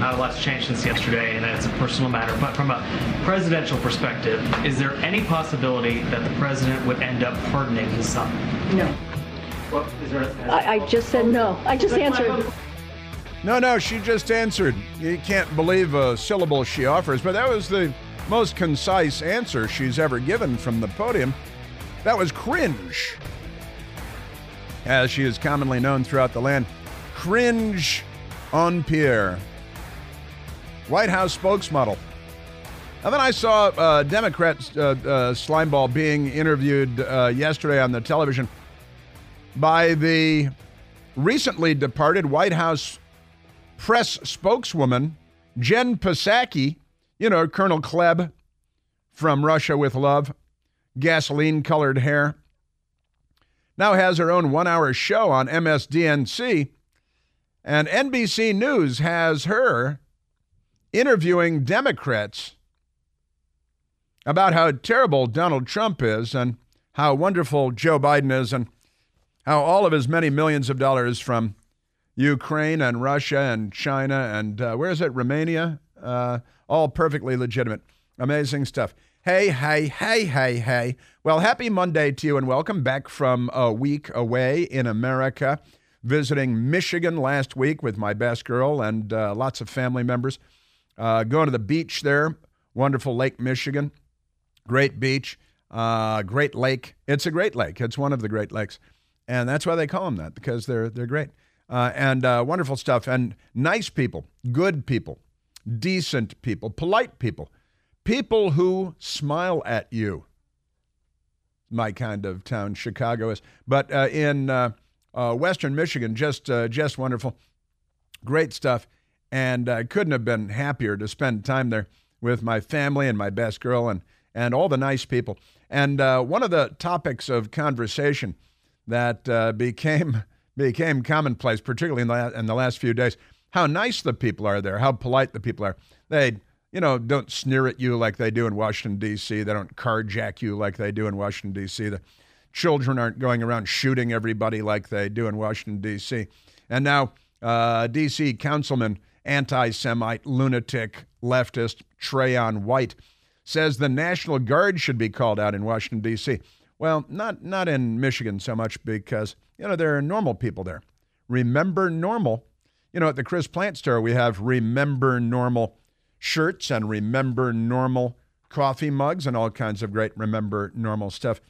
Not a lot's changed since yesterday and that it's a personal matter, but from a presidential perspective, is there any possibility that the president would end up pardoning his son? No. Well, is there I, I just said no. I just answered. No, no, she just answered. You can't believe a syllable she offers, but that was the most concise answer she's ever given from the podium. That was cringe, as she is commonly known throughout the land. Cringe on Pierre, White House spokesmodel. And then I saw uh, Democrat uh, uh, Slimeball being interviewed uh, yesterday on the television by the recently departed White House press spokeswoman, Jen Psaki, you know, Colonel Klebb from Russia with Love, gasoline colored hair, now has her own one hour show on MSDNC. And NBC News has her interviewing Democrats about how terrible Donald Trump is and how wonderful Joe Biden is and how all of his many millions of dollars from Ukraine and Russia and China and uh, where is it, Romania? Uh, all perfectly legitimate. Amazing stuff. Hey, hey, hey, hey, hey. Well, happy Monday to you and welcome back from a week away in America. Visiting Michigan last week with my best girl and uh, lots of family members. Uh, going to the beach there, wonderful Lake Michigan. Great beach, uh, great lake. It's a great lake. It's one of the great lakes. And that's why they call them that, because they're, they're great. Uh, and uh, wonderful stuff. And nice people, good people, decent people, polite people, people who smile at you. My kind of town, Chicago is. But uh, in uh, Western Michigan, just just wonderful, great stuff. And I couldn't have been happier to spend time there with my family and my best girl and and all the nice people. And one of the topics of conversation that became became commonplace, particularly in the, in the last few days. How nice the people are there, how polite the people are. They, you know, don't sneer at you like they do in Washington, D.C., they don't carjack you like they do in Washington, D.C., the children aren't going around shooting everybody like they do in Washington, D.C. And now, uh, D.C. Councilman, anti Semite, lunatic, leftist Trayon White says the National Guard should be called out in Washington, D.C. Well, not, not in Michigan so much because you know, there are normal people there. Remember normal. You know, at the Chris Plante store, we have Remember Normal shirts and Remember Normal coffee mugs and all kinds of great Remember Normal stuff.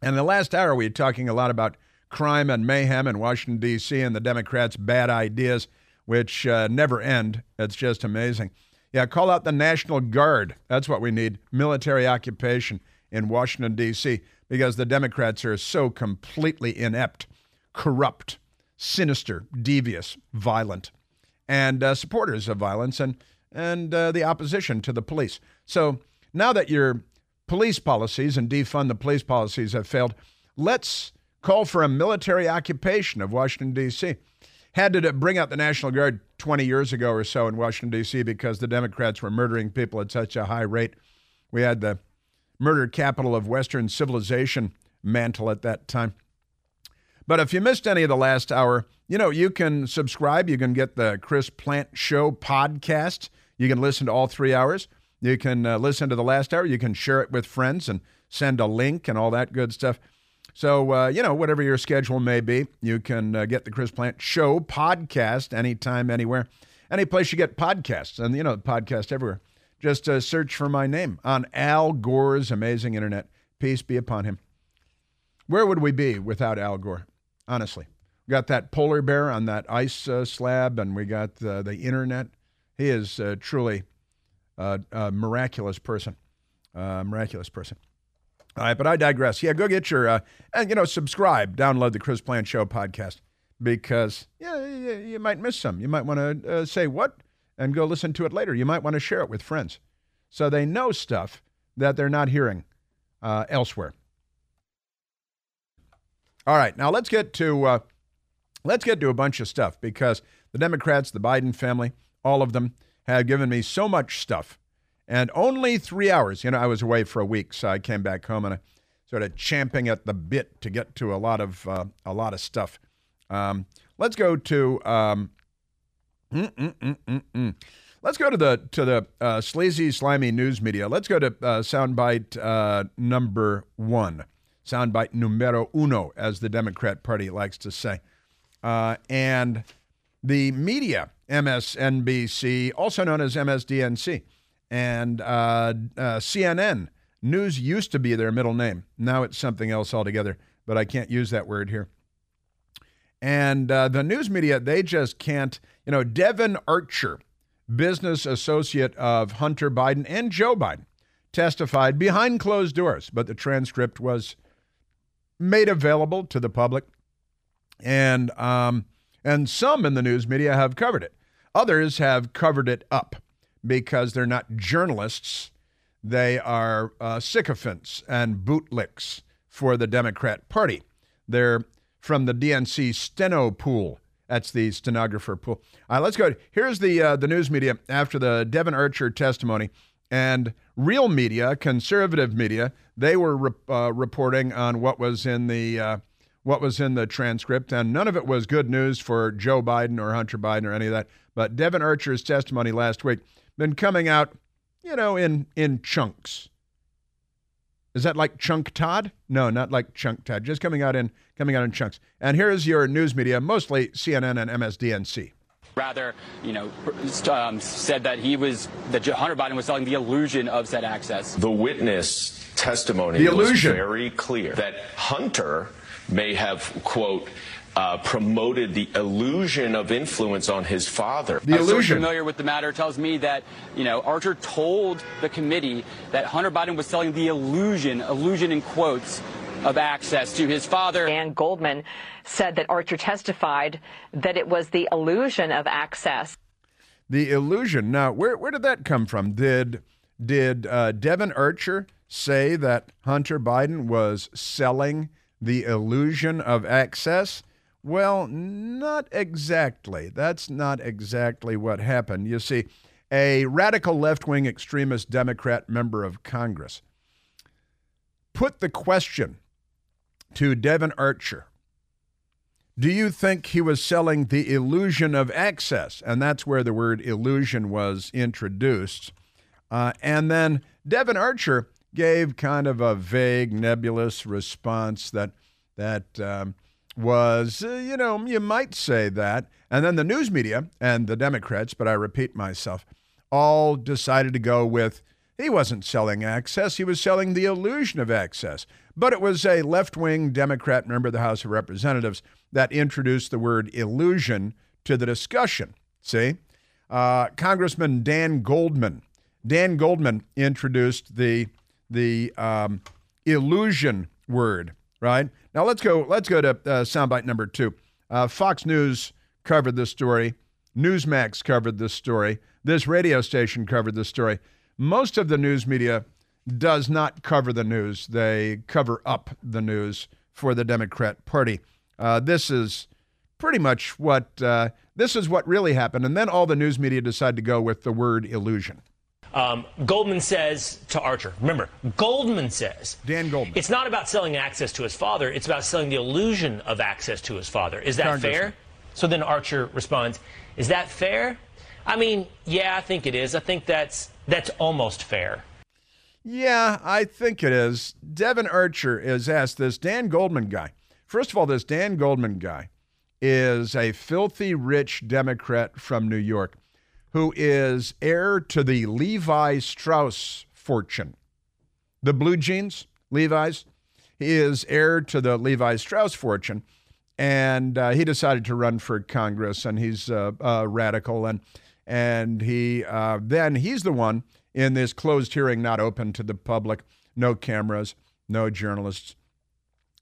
And the last hour, we were talking a lot about crime and mayhem in Washington, D.C., and the Democrats' bad ideas, which uh, never end. It's just amazing. Yeah, call out the National Guard. That's what we need military occupation in Washington, D.C because the Democrats are so completely inept, corrupt, sinister, devious, violent, and uh, supporters of violence and, and uh, the opposition to the police. So now that your police policies and defund the police policies have failed, let's call for a military occupation of Washington, D.C. Had to bring out the National Guard 20 years ago or so in Washington, D.C., because the Democrats were murdering people at such a high rate. We had the murder capital of Western civilization mantle at that time. But if you missed any of the last hour, you know, you can subscribe. You can get the Chris Plante Show podcast. You can listen to all three hours. You can uh, listen to the last hour. You can share it with friends and send a link and all that good stuff. So, uh, you know, whatever your schedule may be, you can uh, get the Chris Plante Show podcast anytime, anywhere, any place you get podcasts. And, you know, podcast everywhere. Just uh, search for my name on Al Gore's amazing internet. Peace be upon him. Where would we be without Al Gore? Honestly, we got that polar bear on that ice uh, slab, and we got uh, the internet. He is uh, truly a, a, miraculous person. A miraculous person. All right, but I digress. Yeah, go get your, uh, and you know, subscribe, download the Chris Plante Show podcast. because yeah, you, you might miss some. You might want to uh, say what and go listen to it later. You might want to share it with friends. So they know stuff that they're not hearing uh, elsewhere. All right, now let's get to uh, let's get to a bunch of stuff because the Democrats, the Biden family, all of them have given me so much stuff, and only three hours. You know, I was away for a week, so I came back home and I sort of champing at the bit to get to a lot of uh, a lot of stuff. Um, let's go to um, mm, mm, mm, let's go to the to the uh, sleazy, slimy news media. Let's go to uh, soundbite uh, number one, soundbite numero uno, as the Democrat Party likes to say, uh, and the media, MSNBC, also known as MSDNC, and uh, uh, CNN. News used to be their middle name. Now it's something else altogether, but I can't use that word here. And uh, the news media, they just can't. You know, Devon Archer, business associate of Hunter Biden and Joe Biden, testified behind closed doors, but the transcript was made available to the public. And, um, and some in the news media have covered it. Others have covered it up because they're not journalists. They are uh, sycophants and bootlicks for the Democrat Party. They're from the DNC steno pool. That's the stenographer pool. Right, let's go. Here's the uh, the news media after the Devon Archer testimony, and real media, conservative media, they were re- uh, reporting on what was in the uh, what was in the transcript, and none of it was good news for Joe Biden or Hunter Biden or any of that. But Devon Archer's testimony last week been coming out, you know, in in chunks. Is that like Chunk Todd? No, not like Chunk Todd. Just coming out in coming out in chunks. And here is your news media, mostly CNN and MSDNC. Rather, you know, um, said that he was that Hunter Biden was selling the illusion of said access. The witness testimony the illusion. was very clear that Hunter may have quote uh, promoted the illusion of influence on his father. The illusion. I'm so familiar with the matter tells me that you know Archer told the committee that Hunter Biden was selling the illusion, illusion in quotes, of access to his father. Dan Goldman said that Archer testified that it was the illusion of access. The illusion. Now, where where did that come from? Did did uh, Devon Archer say that Hunter Biden was selling the illusion of access? Well, not exactly. That's not exactly what happened. You see, a radical left wing extremist Democrat member of Congress put the question to Devon Archer Do you think he was selling the illusion of access? And that's where the word illusion was introduced. Uh, and then Devon Archer gave kind of a vague, nebulous response that that um, was, uh, you know, you might say that. And then the news media and the Democrats, but I repeat myself, all decided to go with he wasn't selling access, he was selling the illusion of access. But it was a left wing Democrat member of the House of Representatives that introduced the word illusion to the discussion. See? Uh, Congressman Dan Goldman. Dan Goldman introduced the, the um, illusion word right? Now let's go. Let's go to uh, soundbite number two. Uh, Fox News covered this story. Newsmax covered this story. This radio station covered this story. Most of the news media does not cover the news. They cover up the news for the Democrat Party. Uh, this is pretty much what uh, this is what really happened. And then all the news media decide to go with the word illusion. Um, Goldman says to Archer, remember, Goldman says, Dan Goldman, it's not about selling access to his father, it's about selling the illusion of access to his father. Is that fair? So then Archer responds, is that fair? I mean, yeah, I think it is. I think that's that's almost fair. Yeah, I think it is. Devon Archer is asked this Dan Goldman guy. First of all, this Dan Goldman guy is a filthy rich Democrat from New York who is heir to the Levi Strauss fortune. The blue jeans, Levi's, he is heir to the Levi Strauss fortune. And uh, he decided to run for Congress, and he's uh, uh, radical. And, and he uh, then he's the one in this closed hearing, not open to the public, no cameras, no journalists.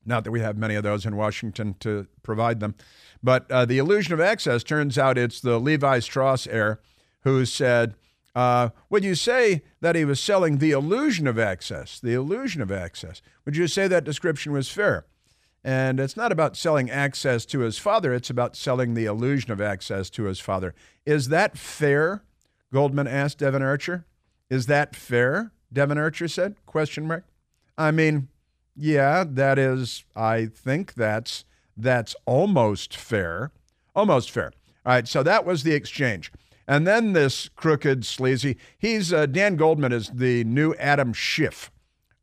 Not that we have many of those in Washington to provide them. But uh, the illusion of access turns out it's the Levi Strauss heir who said, uh, would you say that he was selling the illusion of access? The illusion of access. Would you say that description was fair? And it's not about selling access to his father, it's about selling the illusion of access to his father. Is that fair? Goldman asked Devon Archer. Is that fair? Devon Archer said, question mark. I mean, yeah, that is, I think that's that's almost fair. Almost fair. All right, so that was the exchange. And then this crooked, sleazy, he's uh, Dan Goldman is the new Adam Schiff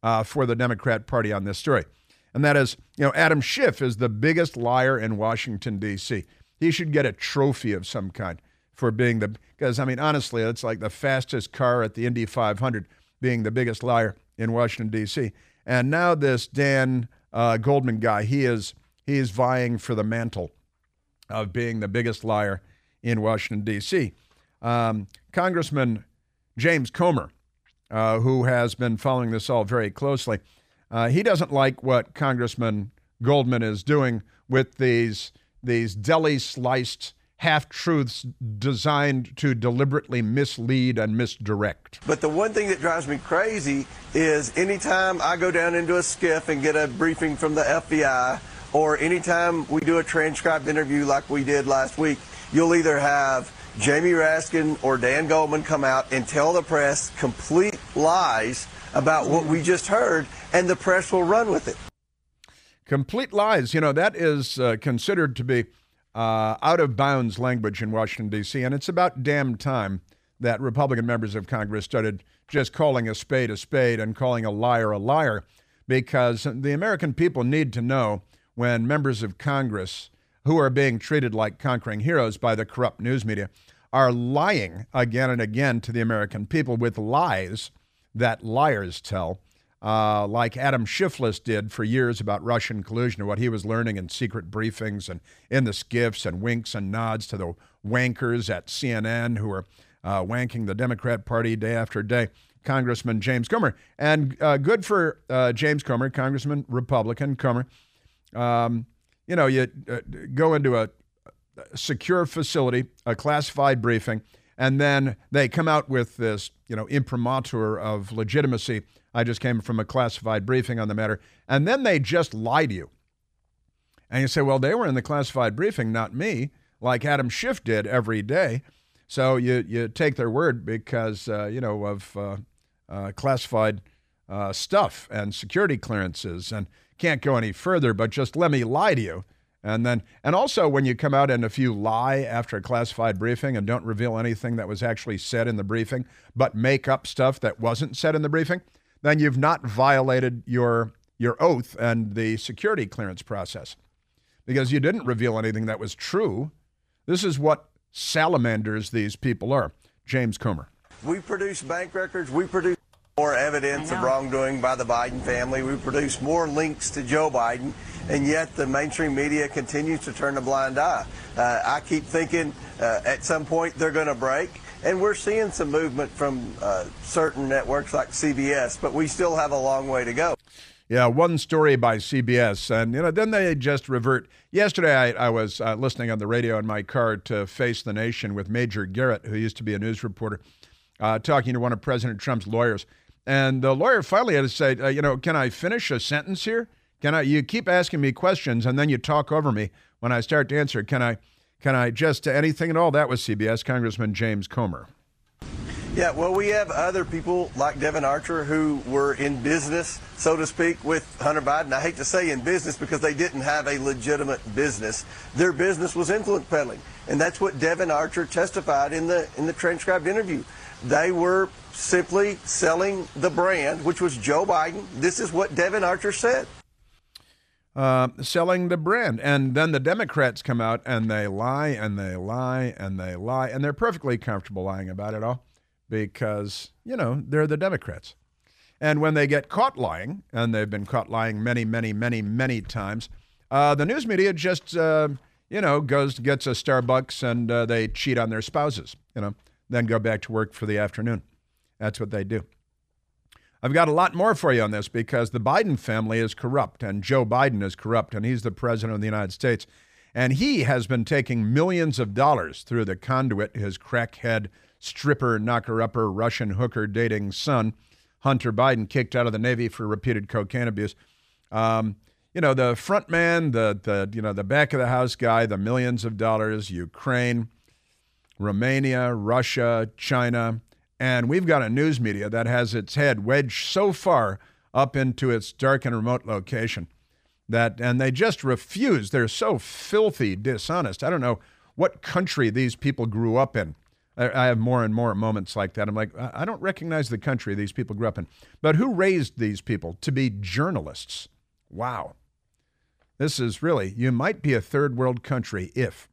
uh, for the Democrat Party on this story. And that is, you know, Adam Schiff is the biggest liar in Washington, D.C. He should get a trophy of some kind for being the, because, I mean, honestly, it's like the fastest car at the Indy 500 being the biggest liar in Washington, D.C. And now this Dan uh, Goldman guy, he is he is vying for the mantle of being the biggest liar in Washington D.C. Um, Congressman James Comer, uh, who has been following this all very closely, uh, he doesn't like what Congressman Goldman is doing with these these deli sliced half truths designed to deliberately mislead and misdirect. But the one thing that drives me crazy is anytime I go down into a SCIF and get a briefing from the FBI, or anytime we do a transcribed interview like we did last week, you'll either have Jamie Raskin or Dan Goldman come out and tell the press complete lies about what we just heard, and the press will run with it. Complete lies. You know, that is uh, considered to be uh, out of bounds language in Washington, D.C., and it's about damn time that Republican members of Congress started just calling a spade a spade and calling a liar a liar because the American people need to know when members of Congress who are being treated like conquering heroes by the corrupt news media are lying again and again to the American people with lies that liars tell uh, like Adam Shifless did for years about Russian collusion and what he was learning in secret briefings and in the SCIFs and winks and nods to the wankers at CNN who are uh, wanking the Democrat Party day after day. Congressman James Comer. And uh, good for uh, James Comer, Congressman Republican Comer. Um, you know, you uh, go into a secure facility, a classified briefing, and then they come out with this, you know, imprimatur of legitimacy I just came from a classified briefing on the matter. And then they just lie to you. And you say, well, they were in the classified briefing, not me, like Adam Schiff did every day. So you, you take their word because, uh, you know, of uh, uh, classified uh, stuff and security clearances and can't go any further, but just let me lie to you. And then, and also when you come out and if you lie after a classified briefing and don't reveal anything that was actually said in the briefing, but make up stuff that wasn't said in the briefing, then you've not violated your your oath and the security clearance process because you didn't reveal anything that was true. This is what salamanders these people are. James Comer. We produce bank records. We produce more evidence of wrongdoing by the Biden family. We produce more links to Joe Biden, and yet the mainstream media continues to turn a blind eye. Uh, I keep thinking uh, at some point they're going to break. And we're seeing some movement from uh, certain networks like CBS, but we still have a long way to go. Yeah, one story by CBS, and you know, then they just revert. Yesterday, I, I was uh, listening on the radio in my car to Face the Nation with Major Garrett, who used to be a news reporter, uh, talking to one of President Trump's lawyers, and the lawyer finally had to say, uh, "You know, can I finish a sentence here? Can I? You keep asking me questions, and then you talk over me when I start to answer. Can I?" Can I just anything at all? That was CBS Congressman James Comer. Yeah, well, we have other people like Devon Archer who were in business, so to speak, with Hunter Biden. I hate to say in business because they didn't have a legitimate business. Their business was influence peddling, and that's what Devon Archer testified in the in the transcribed interview. They were simply selling the brand, which was Joe Biden. This is what Devon Archer said uh, selling the brand. And then the Democrats come out and they lie and they lie and they lie. And they're perfectly comfortable lying about it all because, you know, they're the Democrats. And when they get caught lying, and they've been caught lying many, many, many, many times, uh, the news media just, uh, you know, goes gets a Starbucks and uh, they cheat on their spouses, you know, then go back to work for the afternoon. That's what they do. I've got a lot more for you on this because the Biden family is corrupt and Joe Biden is corrupt and he's the president of the United States. And he has been taking millions of dollars through the conduit his crackhead, stripper, knocker upper, Russian hooker dating son, Hunter Biden, kicked out of the Navy for repeated cocaine abuse. Um, you know, the front man, the, the, you know, the back of the house guy, the millions of dollars, Ukraine, Romania, Russia, China. And we've got a news media that has its head wedged so far up into its dark and remote location that and they just refuse. They're so filthy dishonest. I don't know what country these people grew up in. I, have more and more moments like that. I'm like, I don't recognize the country these people grew up in. But who raised these people to be journalists? Wow. This is really, you might be a third world country if.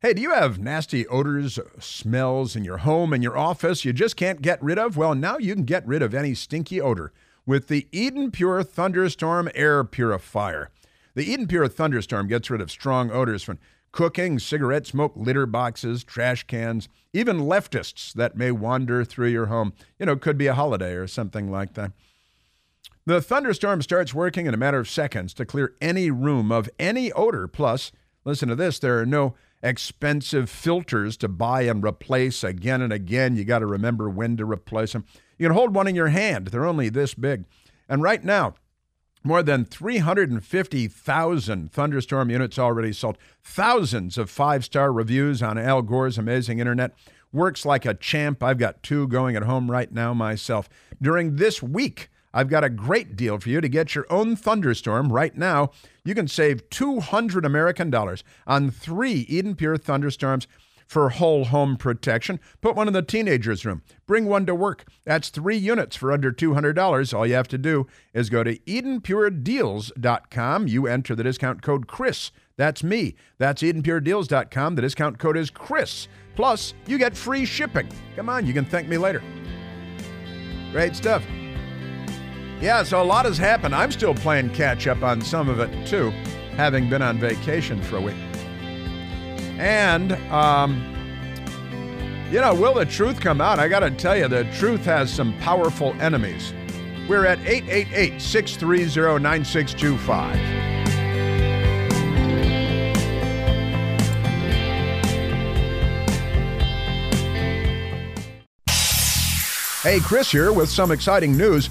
Hey, do you have nasty odors, smells in your home and your office you just can't get rid of? Well, now you can get rid of any stinky odor with the Eden Pure Thunderstorm Air Purifier. The Eden Pure Thunderstorm gets rid of strong odors from cooking, cigarette smoke, litter boxes, trash cans, even leftists that may wander through your home. You know, could be a holiday or something like that. The thunderstorm starts working in a matter of seconds to clear any room of any odor. Plus, listen to this there are no expensive filters to buy and replace again and again. You got to remember when to replace them. You can hold one in your hand, they're only this big. And right now, more than 350,000 thunderstorm units already sold. Thousands of five star reviews on Al Gore's amazing internet. Works like a champ. I've got two going at home right now myself. During this week, I've got a great deal for you to get your own thunderstorm right now. You can save 200 American dollars on three Eden Pure thunderstorms for whole home protection. Put one in the teenager's room. Bring one to work. That's three units for under $200. All you have to do is go to EdenPureDeals.com. You enter the discount code Chris. That's me. That's EdenPureDeals.com. The discount code is Chris. Plus, you get free shipping. Come on, you can thank me later. Great stuff. Yeah, so a lot has happened. I'm still playing catch up on some of it too, having been on vacation for a week. And, um, you know, will the truth come out? I got to tell you, the truth has some powerful enemies. We're at 888 630 9625. Hey, Chris here with some exciting news.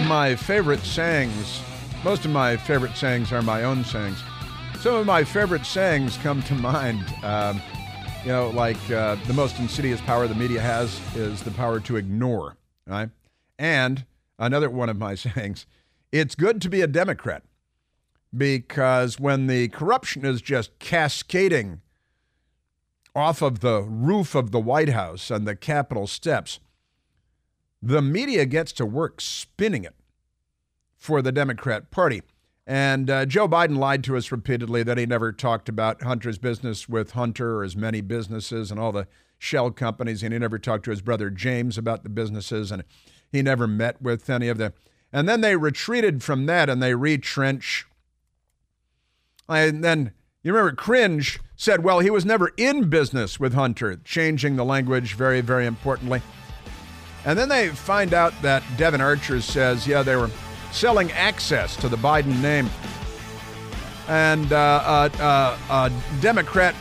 Of my favorite sayings, most of my favorite sayings are my own sayings. Some of my favorite sayings come to mind. Um, you know, like uh, the most insidious power the media has is the power to ignore, right? And another one of my sayings, it's good to be a Democrat because when the corruption is just cascading off of the roof of the White House and the Capitol steps, the media gets to work spinning it for the Democrat Party. And uh, Joe Biden lied to us repeatedly that he never talked about Hunter's business with Hunter or his many businesses and all the shell companies. And he never talked to his brother James about the businesses. And he never met with any of them. And then they retreated from that and they retrench. And then you remember Cringe said, well, he was never in business with Hunter, changing the language very, very importantly. And then they find out that Devon Archer says, yeah, they were selling access to the Biden name. And uh, uh, uh, Democrat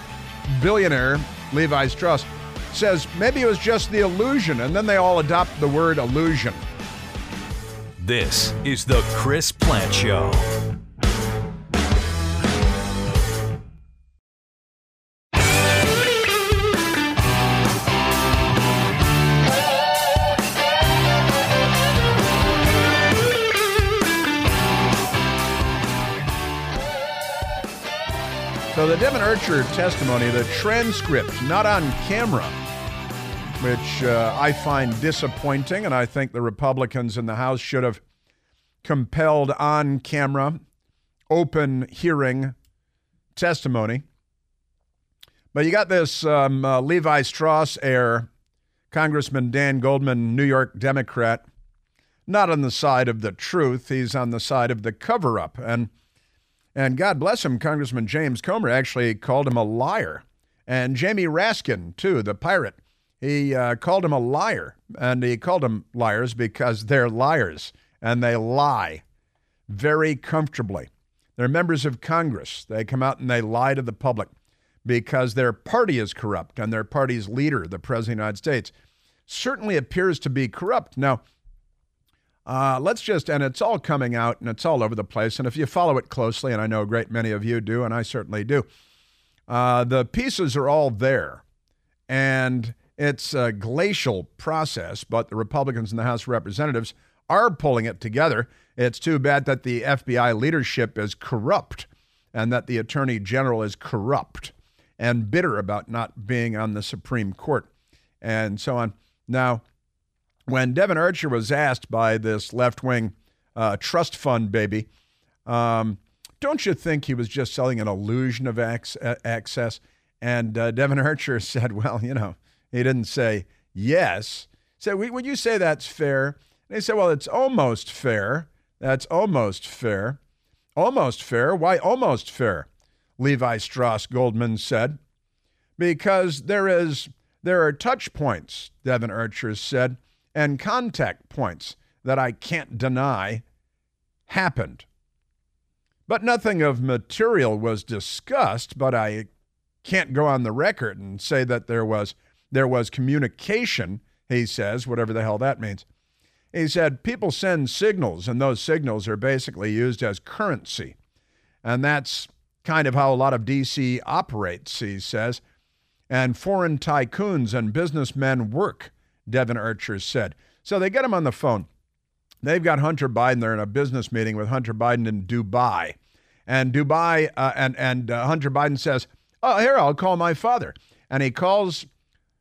billionaire Levi Strauss says maybe it was just the illusion, and then they all adopt the word illusion. This is the Chris Plante Show. The Devon Archer testimony, the transcript, not on camera, which uh, I find disappointing, and I think the Republicans in the House should have compelled on camera, open hearing testimony. But you got this um, uh, Levi Strauss heir, Congressman Dan Goldman, New York Democrat, not on the side of the truth. He's on the side of the cover up. And and God bless him, Congressman James Comer actually called him a liar. And Jamie Raskin, too, the pirate, he uh, called him a liar. And he called them liars because they're liars and they lie very comfortably. They're members of Congress. They come out and they lie to the public because their party is corrupt and their party's leader, the President of the United States, certainly appears to be corrupt. Now, uh, let's just, and it's all coming out and it's all over the place. And if you follow it closely, and I know a great many of you do, and I certainly do, uh, the pieces are all there. And it's a glacial process, but the Republicans in the House of Representatives are pulling it together. It's too bad that the FBI leadership is corrupt and that the Attorney General is corrupt and bitter about not being on the Supreme Court and so on. Now, when Devon Archer was asked by this left wing uh, trust fund baby, um, don't you think he was just selling an illusion of access? And uh, Devon Archer said, well, you know, he didn't say yes. He said, would you say that's fair? And he said, well, it's almost fair. That's almost fair. Almost fair? Why almost fair? Levi Strauss Goldman said. Because there is there are touch points, Devon Archer said and contact points that I can't deny happened. But nothing of material was discussed, but I can't go on the record and say that there was there was communication, he says, whatever the hell that means. He said people send signals and those signals are basically used as currency. And that's kind of how a lot of DC operates, he says. And foreign tycoons and businessmen work Devon Archer said. So they get him on the phone. They've got Hunter Biden. They're in a business meeting with Hunter Biden in Dubai. And Dubai, uh, and, and uh, Hunter Biden says, Oh, here, I'll call my father. And he calls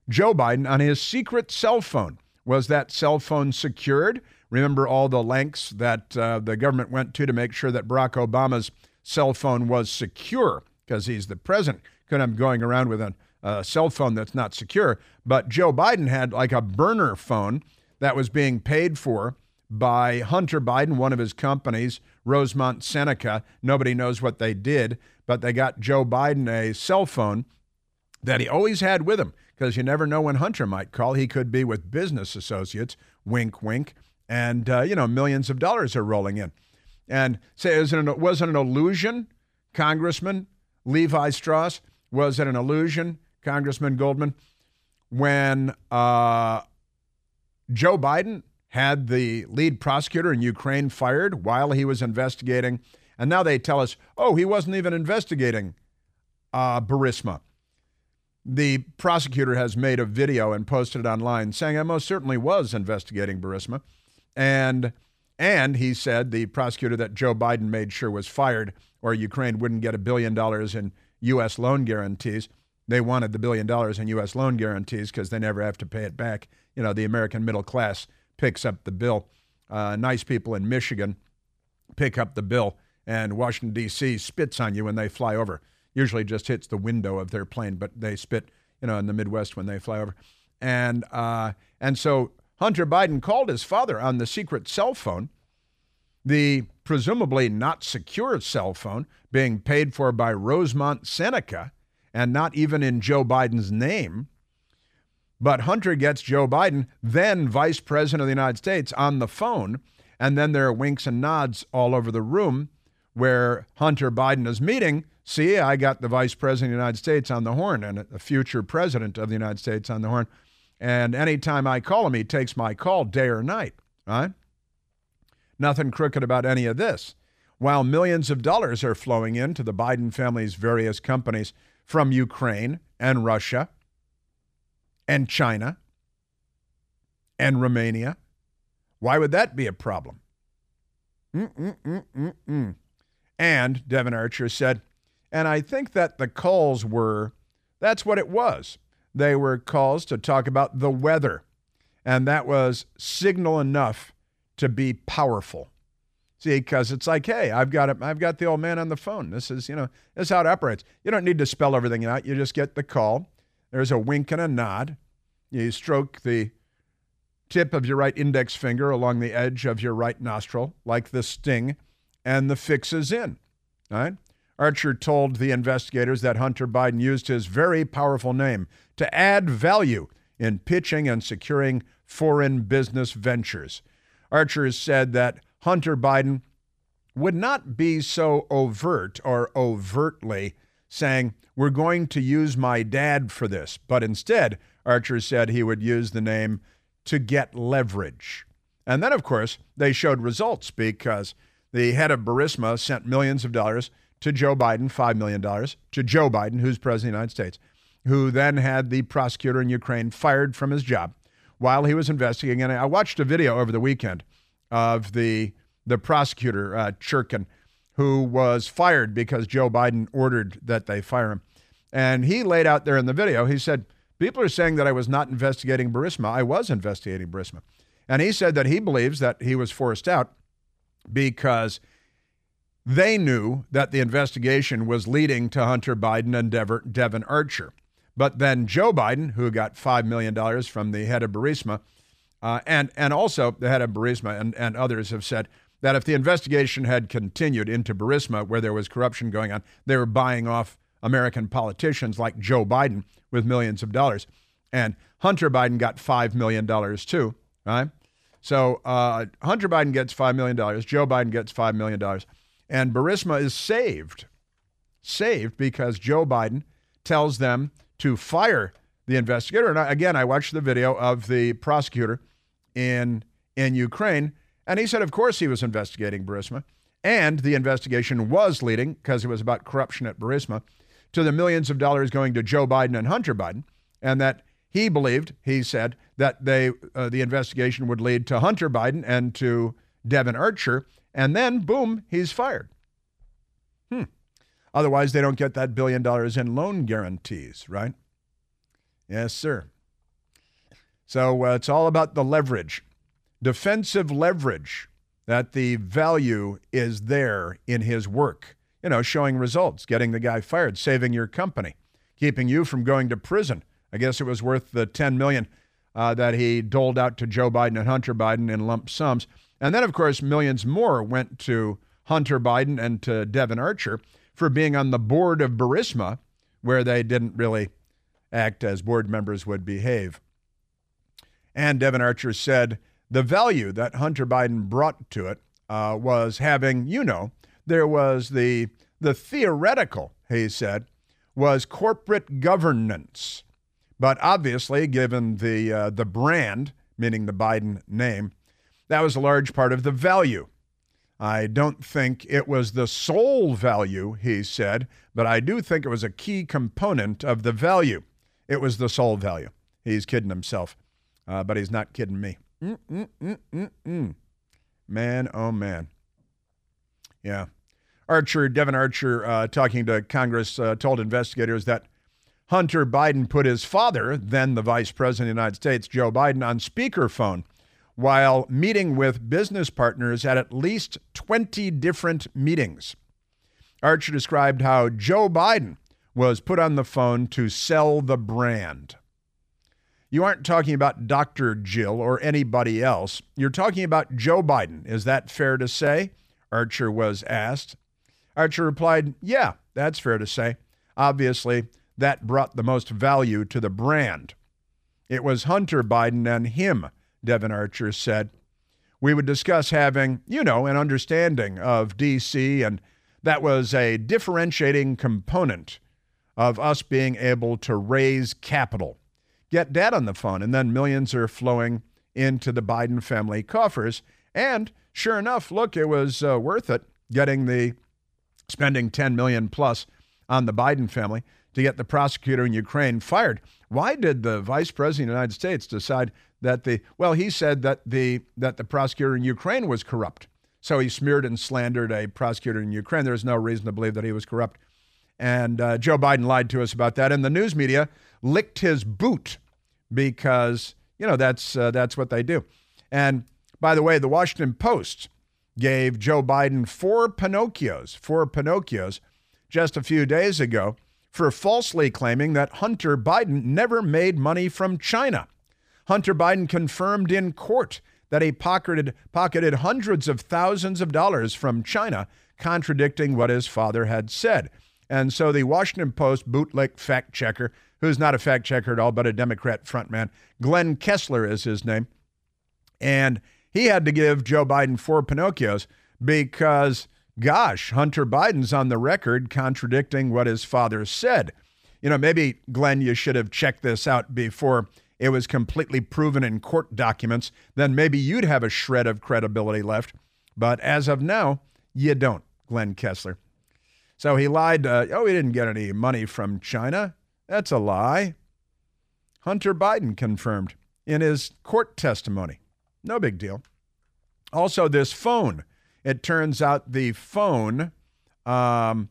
Joe Biden on his secret cell phone. Was that cell phone secured? Remember all the lengths that uh, the government went to to make sure that Barack Obama's cell phone was secure because he's the president. Couldn't have going around with an a cell phone that's not secure. But Joe Biden had like a burner phone that was being paid for by Hunter Biden, one of his companies, Rosemont Seneca. Nobody knows what they did, but they got Joe Biden a cell phone that he always had with him because you never know when Hunter might call. He could be with business associates, wink, wink, and uh, you know millions of dollars are rolling in. And say, it was it an illusion, Congressman Levi Strauss? Was it an illusion, Congressman Goldman, when uh, Joe Biden had the lead prosecutor in Ukraine fired while he was investigating. And now they tell us, oh, he wasn't even investigating uh, Burisma. The prosecutor has made a video and posted it online saying I most certainly was investigating Burisma. And and he said the prosecutor that Joe Biden made sure was fired or Ukraine wouldn't get a billion dollars in U.S. loan guarantees. They wanted the billion dollars in U.S. loan guarantees because they never have to pay it back. You know, the American middle class picks up the bill. Uh, nice people in Michigan pick up the bill, and Washington, D.C. spits on you when they fly over. Usually just hits the window of their plane, but they spit, you know, in the Midwest when they fly over. And, uh, and so Hunter Biden called his father on the secret cell phone, the presumably not secure cell phone being paid for by Rosemont Seneca and not even in Joe Biden's name. But Hunter gets Joe Biden, then Vice President of the United States, on the phone. And then there are winks and nods all over the room where Hunter Biden is meeting. See, I got the vice president of the United States on the horn and a future president of the United States on the horn. And anytime I call him, he takes my call day or night, right? Nothing crooked about any of this. While millions of dollars are flowing into the Biden family's various companies from Ukraine and Russia and China and Romania. Why would that be a problem? Mm-mm-mm-mm-mm. And Devon Archer said, and I think that the calls were, that's what it was. They were calls to talk about the weather. And that was signal enough to be powerful. See, because it's like, hey, I've got it, I've got the old man on the phone. This is, you know, this is how it operates. You don't need to spell everything out. You just get the call. There's a wink and a nod. You stroke the tip of your right index finger along the edge of your right nostril, like the sting, and the fix is in. All right? Archer told the investigators that Hunter Biden used his very powerful name to add value in pitching and securing foreign business ventures. Archer said that Hunter Biden would not be so overt or overtly saying, We're going to use my dad for this, but instead, Archer said he would use the name to get leverage. And then, of course, they showed results because the head of Burisma sent millions of dollars to Joe Biden, $5 million, to Joe Biden, who's president of the United States, who then had the prosecutor in Ukraine fired from his job while he was investigating. And I watched a video over the weekend of the, the prosecutor, uh, Shokin, who was fired because Joe Biden ordered that they fire him. And he laid out there in the video, he said, People are saying that I was not investigating Burisma. I was investigating Burisma. And he said that he believes that he was forced out because they knew that the investigation was leading to Hunter Biden and Devon Archer. But then Joe Biden, who got $5 million from the head of Burisma, uh, and, and also the head of Burisma and, and others have said that if the investigation had continued into Burisma, where there was corruption going on, they were buying off American politicians like Joe Biden with millions of dollars. And Hunter Biden got $5 million too, right? So uh, Hunter Biden gets $5 million, Joe Biden gets $5 million, and Burisma is saved. Saved because Joe Biden tells them to fire the investigator. And again, I watched the video of the prosecutor in, in Ukraine, and he said, of course, he was investigating Burisma. And the investigation was leading, because it was about corruption at Burisma, to the millions of dollars going to Joe Biden and Hunter Biden, and that he believed, he said, that they uh, the investigation would lead to Hunter Biden and to Devon Archer, and then boom, he's fired. Hmm. Otherwise, they don't get that billion dollars in loan guarantees, right? Yes, sir. So uh, it's all about the leverage, defensive leverage, that the value is there in his work you know, showing results, getting the guy fired, saving your company, keeping you from going to prison. I guess it was worth the 10 million uh, that he doled out to Joe Biden and Hunter Biden in lump sums. And then, of course, millions more went to Hunter Biden and to Devon Archer for being on the board of Burisma, where they didn't really act as board members would behave. And Devon Archer said the value that Hunter Biden brought to it uh, was having, you know, there was the the theoretical, he said, was corporate governance. But obviously, given the uh, the brand, meaning the Biden name, that was a large part of the value. I don't think it was the sole value, he said, but I do think it was a key component of the value. It was the sole value. He's kidding himself, uh, but he's not kidding me. Mm-mm-mm-mm-mm. Man, oh man. Yeah. Archer, Devon Archer, uh, talking to Congress, uh, told investigators that Hunter Biden put his father, then the vice president of the United States, Joe Biden, on speakerphone while meeting with business partners at at least 20 different meetings. Archer described how Joe Biden was put on the phone to sell the brand. You aren't talking about Dr. Jill or anybody else. You're talking about Joe Biden. Is that fair to say? Archer was asked. Archer replied, Yeah, that's fair to say. Obviously, that brought the most value to the brand. It was Hunter Biden and him, Devon Archer said. We would discuss having, you know, an understanding of D.C. and that was a differentiating component of us being able to raise capital. Get dad on the phone, and then millions are flowing into the Biden family coffers. And sure enough, look, it was uh, worth it getting the spending 10 million plus on the Biden family to get the prosecutor in Ukraine fired. Why did the vice president of the United States decide that the well, he said that the that the prosecutor in Ukraine was corrupt. So he smeared and slandered a prosecutor in Ukraine. There's no reason to believe that he was corrupt. And uh, Joe Biden lied to us about that. And the news media licked his boot because, you know, that's, uh, that's what they do. And by the way, the Washington Post gave Joe Biden four Pinocchios, four Pinocchios just a few days ago for falsely claiming that Hunter Biden never made money from China. Hunter Biden confirmed in court that he pocketed, pocketed hundreds of thousands of dollars from China, contradicting what his father had said. And so the Washington Post bootleg fact checker, who's not a fact checker at all, but a Democrat frontman, Glenn Kessler is his name. And he had to give Joe Biden four Pinocchios because, gosh, Hunter Biden's on the record contradicting what his father said. You know, maybe, Glenn, you should have checked this out before it was completely proven in court documents. Then maybe you'd have a shred of credibility left. But as of now, you don't, Glenn Kessler. So he lied. Uh, oh, he didn't get any money from China. That's a lie. Hunter Biden confirmed in his court testimony. No big deal. Also, this phone. It turns out the phone um,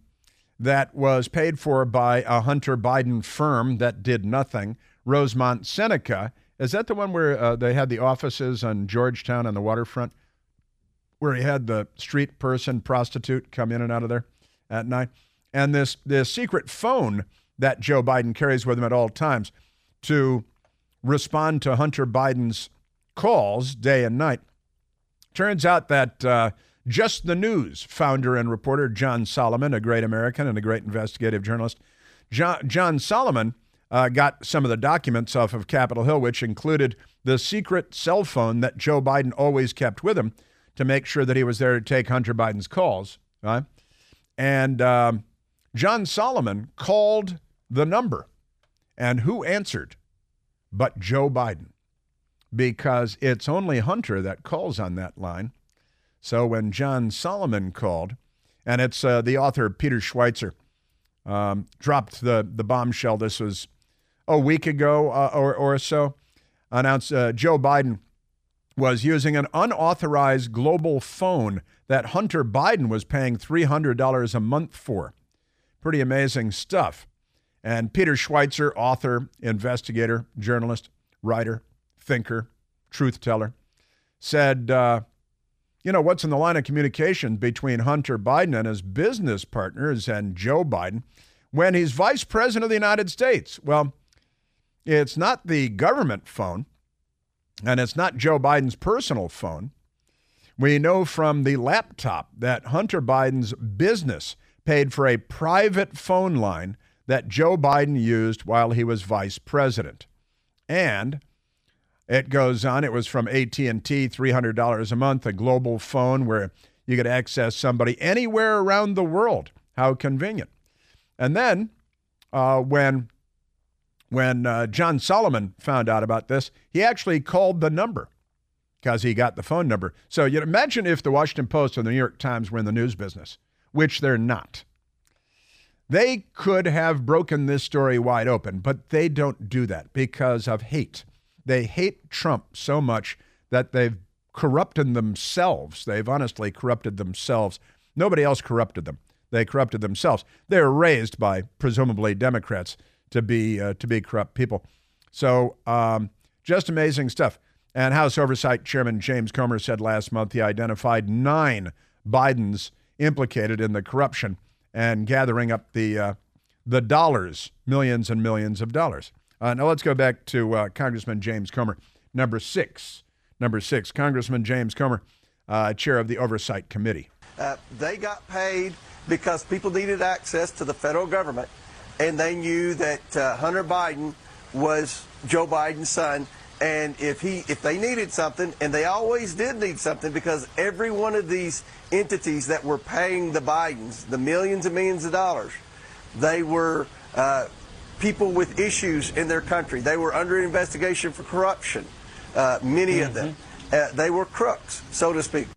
that was paid for by a Hunter Biden firm that did nothing, Rosemont Seneca. Is that the one where uh, they had the offices on Georgetown on the waterfront, where he had the street person prostitute come in and out of there? At night. And this, this secret phone that Joe Biden carries with him at all times to respond to Hunter Biden's calls day and night. Turns out that uh, Just the News founder and reporter John Solomon, a great American and a great investigative journalist, John, John Solomon uh, got some of the documents off of Capitol Hill, which included the secret cell phone that Joe Biden always kept with him to make sure that he was there to take Hunter Biden's calls. Right? And um, John Solomon called the number. And who answered but Joe Biden? Because it's only Hunter that calls on that line. So when John Solomon called, and it's uh, the author Peter Schweizer um, dropped the, the bombshell. This was a week ago uh, or, or so. Announced uh, Joe Biden was using an unauthorized global phone that Hunter Biden was paying $300 a month for. Pretty amazing stuff. And Peter Schweizer, author, investigator, journalist, writer, thinker, truth teller, said, uh, you know, what's in the line of communication between Hunter Biden and his business partners and Joe Biden when he's vice president of the United States? Well, it's not the government phone, and it's not Joe Biden's personal phone. We know from the laptop that Hunter Biden's business paid for a private phone line that Joe Biden used while he was vice president. And it goes on, it was from AT&T, $300 a month, a global phone where you could access somebody anywhere around the world. How convenient. And then uh, when when uh, John Solomon found out about this, he actually called the number because he got the phone number. So you imagine if the Washington Post or the New York Times were in the news business, which they're not. They could have broken this story wide open, but they don't do that because of hate. They hate Trump so much that they've corrupted themselves. They've honestly corrupted themselves. Nobody else corrupted them. They corrupted themselves. They were raised by presumably Democrats to be uh, to be corrupt people. So um, just amazing stuff. And House Oversight Chairman James Comer said last month he identified nine Bidens implicated in the corruption and gathering up the uh, the dollars, millions and millions of dollars. Uh, now let's go back to uh, Congressman James Comer, number six. Number six, Congressman James Comer, uh, chair of the Oversight Committee. Uh, they got paid because people needed access to the federal government, and they knew that uh, Hunter Biden was Joe Biden's son And if he if they needed something, and they always did need something because every one of these entities that were paying the Bidens the millions and millions of dollars, they were uh, people with issues in their country. They were under investigation for corruption. Uh, many mm-hmm. of them, mm-hmm. uh, they were crooks, so to speak.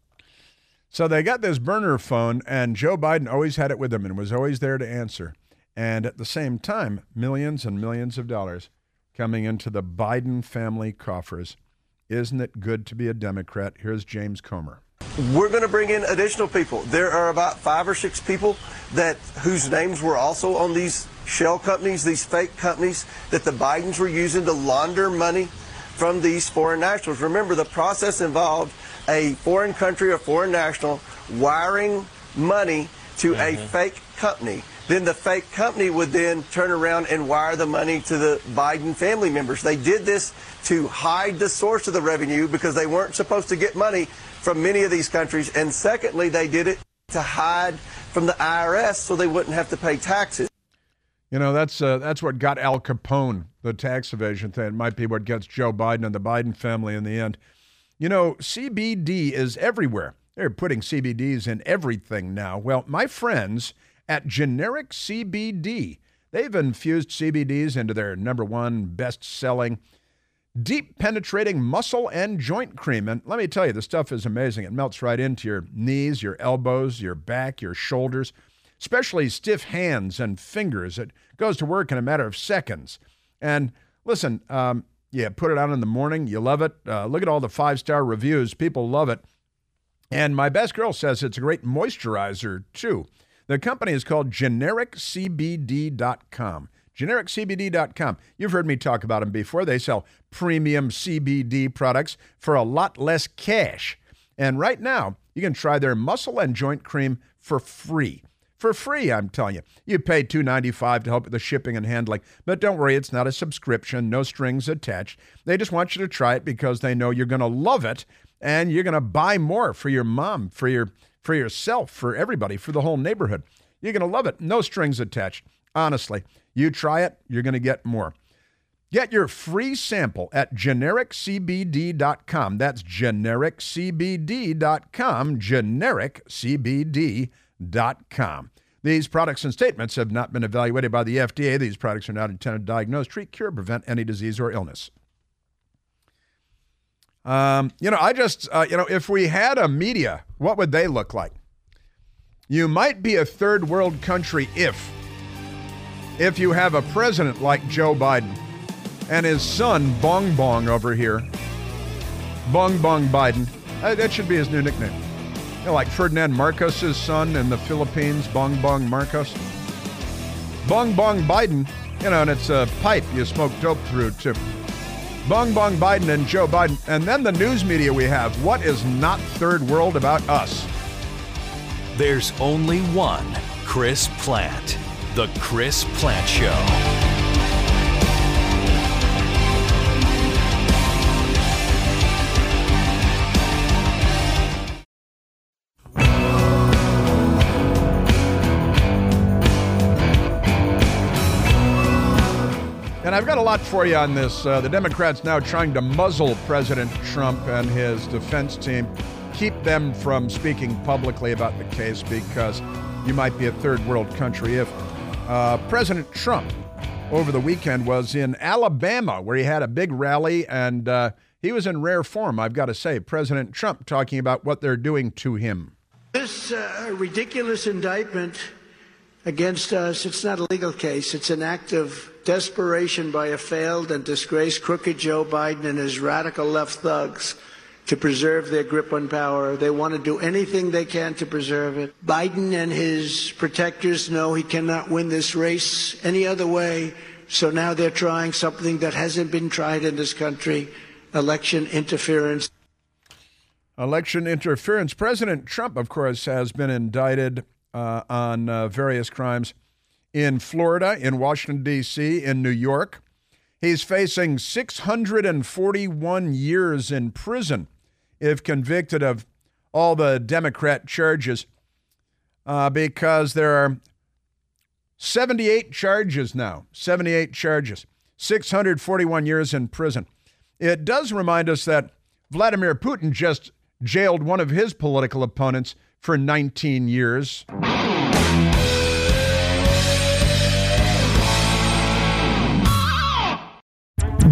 So they got this burner phone, and Joe Biden always had it with him and was always there to answer. And at the same time, millions and millions of dollars coming into the Biden family coffers. Isn't it good to be a Democrat? Here's James Comer. We're going to bring in additional people. There are about five or six people that whose names were also on these shell companies, these fake companies that the Bidens were using to launder money from these foreign nationals. Remember, the process involved a foreign country or foreign national wiring money to mm-hmm. a fake company. Then the fake company would then turn around and wire the money to the Biden family members. They did this to hide the source of the revenue because they weren't supposed to get money from many of these countries. And secondly, they did it to hide from the IRS so they wouldn't have to pay taxes. You know, that's uh, that's what got Al Capone, the tax evasion thing. It might be what gets Joe Biden and the Biden family in the end. You know, CBD is everywhere. They're putting CBDs in everything now. Well, my friends at Generic CBD, they've infused CBDs into their number one best selling deep penetrating muscle and joint cream. And let me tell you, the stuff is amazing. It melts right into your knees, your elbows, your back, your shoulders, especially stiff hands and fingers. It goes to work in a matter of seconds. And listen, um, yeah, put it on in the morning. You love it. Uh, look at all the five star reviews. People love it. And my best girl says it's a great moisturizer, too. The company is called genericcbd.com. GenericCBD.com. You've heard me talk about them before. They sell premium CBD products for a lot less cash. And right now, you can try their muscle and joint cream for free for free, I'm telling you. You pay $2.95 to help with the shipping and handling, but don't worry, it's not a subscription, no strings attached. They just want you to try it because they know you're going to love it and you're going to buy more for your mom, for your for yourself, for everybody, for the whole neighborhood. You're going to love it. No strings attached. Honestly, you try it, you're going to get more. Get your free sample at genericcbd.com. That's genericcbd.com, genericcbd.com. These products and statements have not been evaluated by the FDA. These products are not intended to diagnose, treat, cure, prevent any disease or illness. Um, you know, I just, uh, you know, if we had a media, what would they look like? You might be a third world country if, if you have a president like Joe Biden and his son Bong Bong over here, Bong Bong Biden. Uh, that should be his new nickname know, like Ferdinand Marcos's son in the Philippines, Bong Bong Marcos. Bong Bong Biden, you know, and it's a pipe you smoke dope through too. Bong Bong Biden and Joe Biden. And then the news media we have. What is not third world about us? There's only one Chris Plante. The Chris Plante Show. Lot for you on this. Uh, the Democrats now trying to muzzle President Trump and his defense team, keep them from speaking publicly about the case because you might be a third world country if uh, President Trump over the weekend was in Alabama where he had a big rally and uh, he was in rare form, I've got to say. President Trump talking about what they're doing to him. This uh, ridiculous indictment against us, it's not a legal case, it's an act of desperation by a failed and disgraced crooked Joe Biden and his radical left thugs to preserve their grip on power. They want to do anything they can to preserve it. Biden and his protectors know he cannot win this race any other way. So now they're trying something that hasn't been tried in this country election interference. Election interference. President Trump, of course, has been indicted uh, on uh, various crimes in Florida, in Washington, D.C., in New York. He's facing 641 years in prison if convicted of all the Democrat charges uh, because there are 78 charges now, 78 charges, 641 years in prison. it does remind us that Vladimir Putin just jailed one of his political opponents for 19 years.